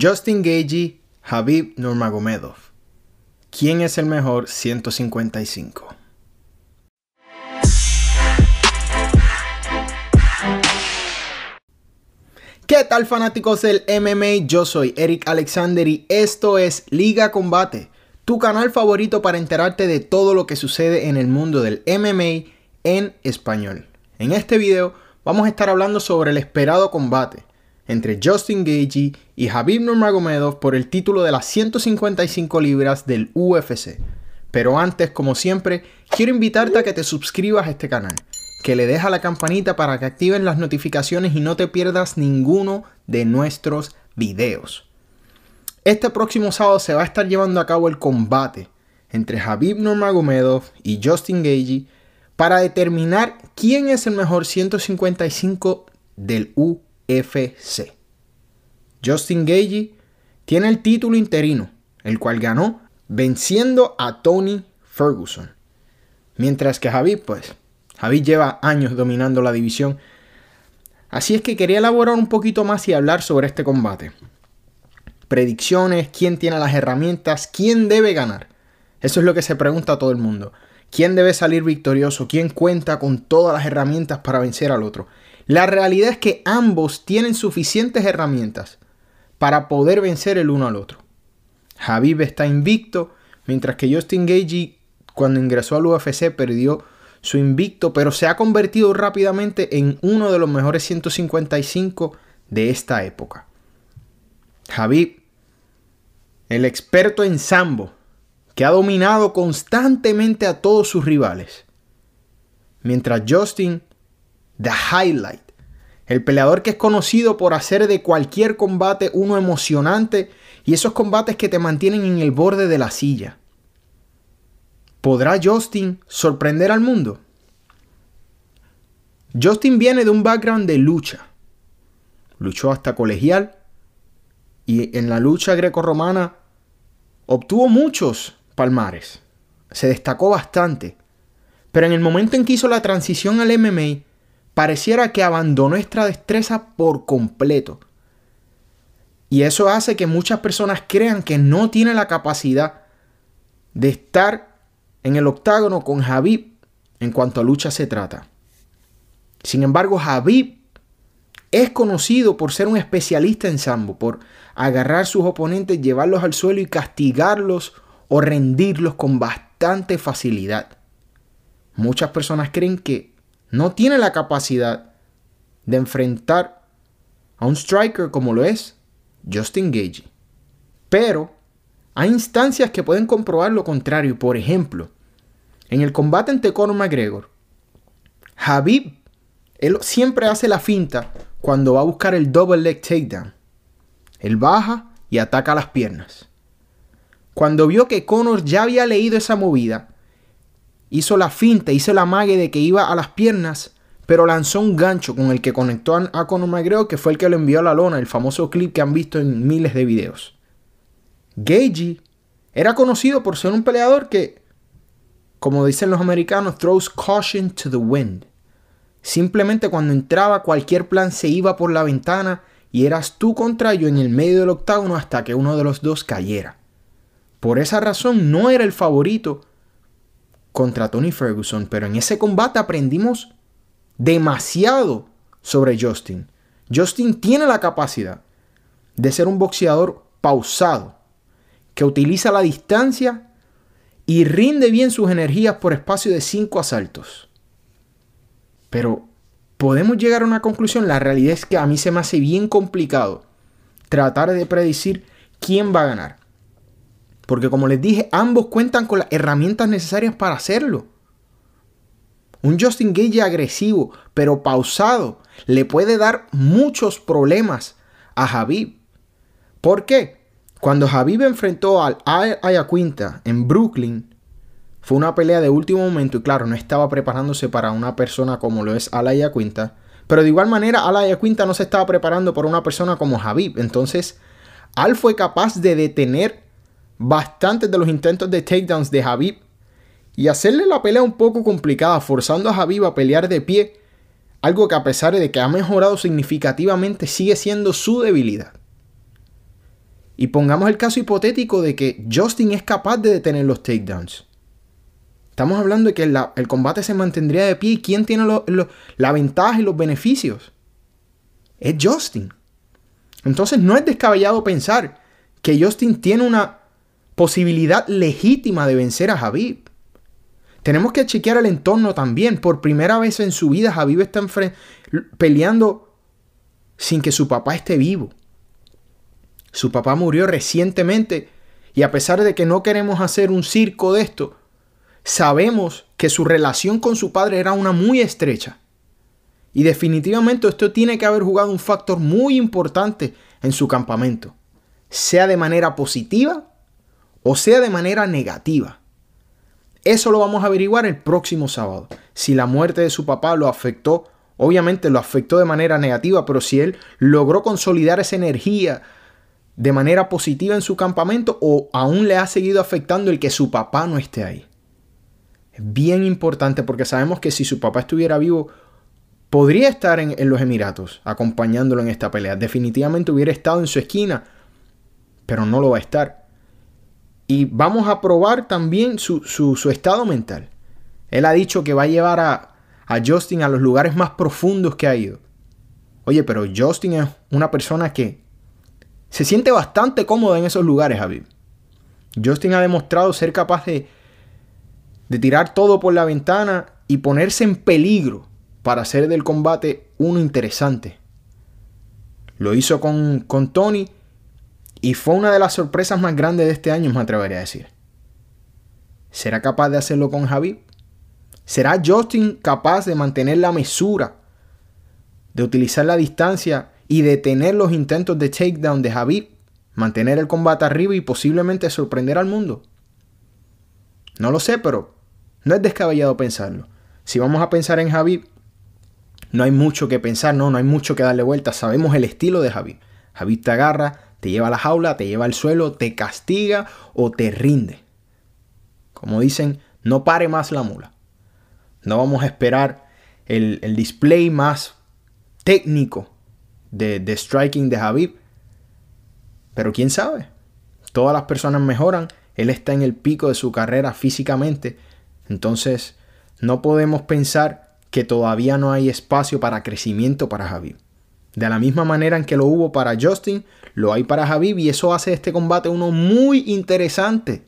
Justin Gagey, Habib Nurmagomedov. ¿Quién es el mejor 155? ¿Qué tal fanáticos del MMA? Yo soy Eric Alexander y esto es Liga Combate, tu canal favorito para enterarte de todo lo que sucede en el mundo del MMA en español. En este video vamos a estar hablando sobre el esperado combate entre Justin Gagey y Habib Nurmagomedov por el título de las 155 libras del UFC. Pero antes, como siempre, quiero invitarte a que te suscribas a este canal, que le dejes a la campanita para que activen las notificaciones y no te pierdas ninguno de nuestros videos. Este próximo sábado se va a estar llevando a cabo el combate entre Habib Nurmagomedov y Justin Gagey para determinar quién es el mejor 155 del UFC. Justin Gagey tiene el título interino, el cual ganó venciendo a Tony Ferguson. Mientras que Javi, pues, Javi lleva años dominando la división. Así es que quería elaborar un poquito más y hablar sobre este combate. Predicciones, quién tiene las herramientas, quién debe ganar. Eso es lo que se pregunta a todo el mundo. ¿Quién debe salir victorioso? ¿Quién cuenta con todas las herramientas para vencer al otro? La realidad es que ambos tienen suficientes herramientas para poder vencer el uno al otro. Habib está invicto, mientras que Justin Gagey cuando ingresó al UFC perdió su invicto, pero se ha convertido rápidamente en uno de los mejores 155 de esta época. Habib, el experto en sambo, que ha dominado constantemente a todos sus rivales. Mientras Justin, The Highlight, el peleador que es conocido por hacer de cualquier combate uno emocionante y esos combates que te mantienen en el borde de la silla. ¿Podrá Justin sorprender al mundo? Justin viene de un background de lucha. Luchó hasta colegial y en la lucha grecorromana obtuvo muchos palmares. Se destacó bastante. Pero en el momento en que hizo la transición al MMA, pareciera que abandonó esta destreza por completo. Y eso hace que muchas personas crean que no tiene la capacidad de estar en el octágono con Javib en cuanto a lucha se trata. Sin embargo, Javib es conocido por ser un especialista en sambo, por agarrar sus oponentes, llevarlos al suelo y castigarlos o rendirlos con bastante facilidad. Muchas personas creen que no tiene la capacidad de enfrentar a un striker como lo es Justin Gage. Pero hay instancias que pueden comprobar lo contrario. Por ejemplo, en el combate ante Conor McGregor, Habib él siempre hace la finta cuando va a buscar el double leg takedown. Él baja y ataca las piernas. Cuando vio que Conor ya había leído esa movida, hizo la finta, hizo la mague de que iba a las piernas, pero lanzó un gancho con el que conectó a Conor McGregor, que fue el que lo envió a la lona, el famoso clip que han visto en miles de videos. Gagey era conocido por ser un peleador que, como dicen los americanos, throws caution to the wind. Simplemente cuando entraba cualquier plan se iba por la ventana y eras tú contra yo en el medio del octágono hasta que uno de los dos cayera. Por esa razón no era el favorito contra Tony Ferguson, pero en ese combate aprendimos demasiado sobre Justin. Justin tiene la capacidad de ser un boxeador pausado, que utiliza la distancia y rinde bien sus energías por espacio de cinco asaltos. Pero podemos llegar a una conclusión. La realidad es que a mí se me hace bien complicado tratar de predecir quién va a ganar. Porque como les dije, ambos cuentan con las herramientas necesarias para hacerlo. Un Justin Gage agresivo, pero pausado, le puede dar muchos problemas a Javib. ¿Por qué? Cuando Javib enfrentó al Ayacuinta en Brooklyn, fue una pelea de último momento y claro, no estaba preparándose para una persona como lo es Alaya Quinta. Pero de igual manera, Alaya Quinta no se estaba preparando para una persona como Javib. Entonces, Al fue capaz de detener bastantes de los intentos de takedowns de Habib y hacerle la pelea un poco complicada, forzando a Habib a pelear de pie, algo que a pesar de que ha mejorado significativamente sigue siendo su debilidad. Y pongamos el caso hipotético de que Justin es capaz de detener los takedowns. Estamos hablando de que el combate se mantendría de pie y quién tiene la ventaja y los beneficios. Es Justin. Entonces no es descabellado pensar que Justin tiene una posibilidad legítima de vencer a Javid. Tenemos que chequear el entorno también. Por primera vez en su vida, Javid está peleando sin que su papá esté vivo. Su papá murió recientemente y a pesar de que no queremos hacer un circo de esto, sabemos que su relación con su padre era una muy estrecha. Y definitivamente esto tiene que haber jugado un factor muy importante en su campamento, sea de manera positiva o sea de manera negativa. Eso lo vamos a averiguar el próximo sábado. Si la muerte de su papá lo afectó, obviamente lo afectó de manera negativa, pero si él logró consolidar esa energía de manera positiva en su campamento o aún le ha seguido afectando el que su papá no esté ahí. Es bien importante porque sabemos que si su papá estuviera vivo, podría estar en, los Emiratos acompañándolo en esta pelea. Definitivamente hubiera estado en su esquina, pero no lo va a estar. Y vamos a probar también su, estado mental. Él ha dicho que va a llevar a, a Justin a los lugares más profundos que ha ido. Oye, pero Justin es una persona que se siente bastante cómoda en esos lugares, Javi. Justin ha demostrado ser capaz de, de tirar todo por la ventana y ponerse en peligro para hacer del combate uno interesante. Lo hizo con, con Tony y fue una de las sorpresas más grandes de este año, me atrevería a decir. ¿Será capaz de hacerlo con Javi? ¿Será Justin capaz de mantener la mesura, de utilizar la distancia y detener los intentos de takedown de Javi, mantener el combate arriba y posiblemente sorprender al mundo? No lo sé, pero no es descabellado pensarlo. Si vamos a pensar en Javi, no hay mucho que pensar, no, no hay mucho que darle vuelta. Sabemos el estilo de Javi. Javi te agarra, te lleva a la jaula, te lleva al suelo, te castiga o te rinde. Como dicen, no pare más la mula. No vamos a esperar el, display más técnico de, de striking de Javib. Pero quién sabe. Todas las personas mejoran. Él está en el pico de su carrera físicamente. Entonces, no podemos pensar que todavía no hay espacio para crecimiento para Javib. De la misma manera en que lo hubo para Justin, lo hay para Javib y eso hace este combate uno muy interesante.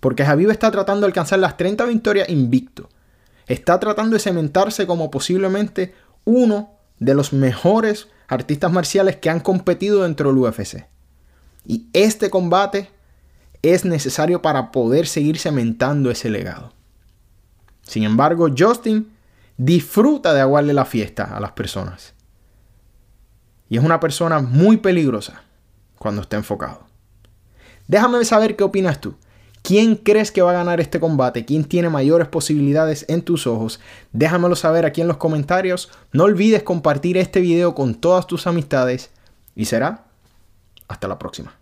Porque Javib está tratando de alcanzar las 30 victorias invicto. Está tratando de cementarse como posiblemente uno de los mejores artistas marciales que han competido dentro del UFC. Y este combate es necesario para poder seguir cementando ese legado. Sin embargo, Justin disfruta de aguarle la fiesta a las personas. Y es una persona muy peligrosa cuando está enfocado. Déjame saber qué opinas tú. ¿Quién crees que va a ganar este combate? ¿Quién tiene mayores posibilidades en tus ojos? Déjamelo saber aquí en los comentarios. No olvides compartir este video con todas tus amistades. Y será hasta la próxima.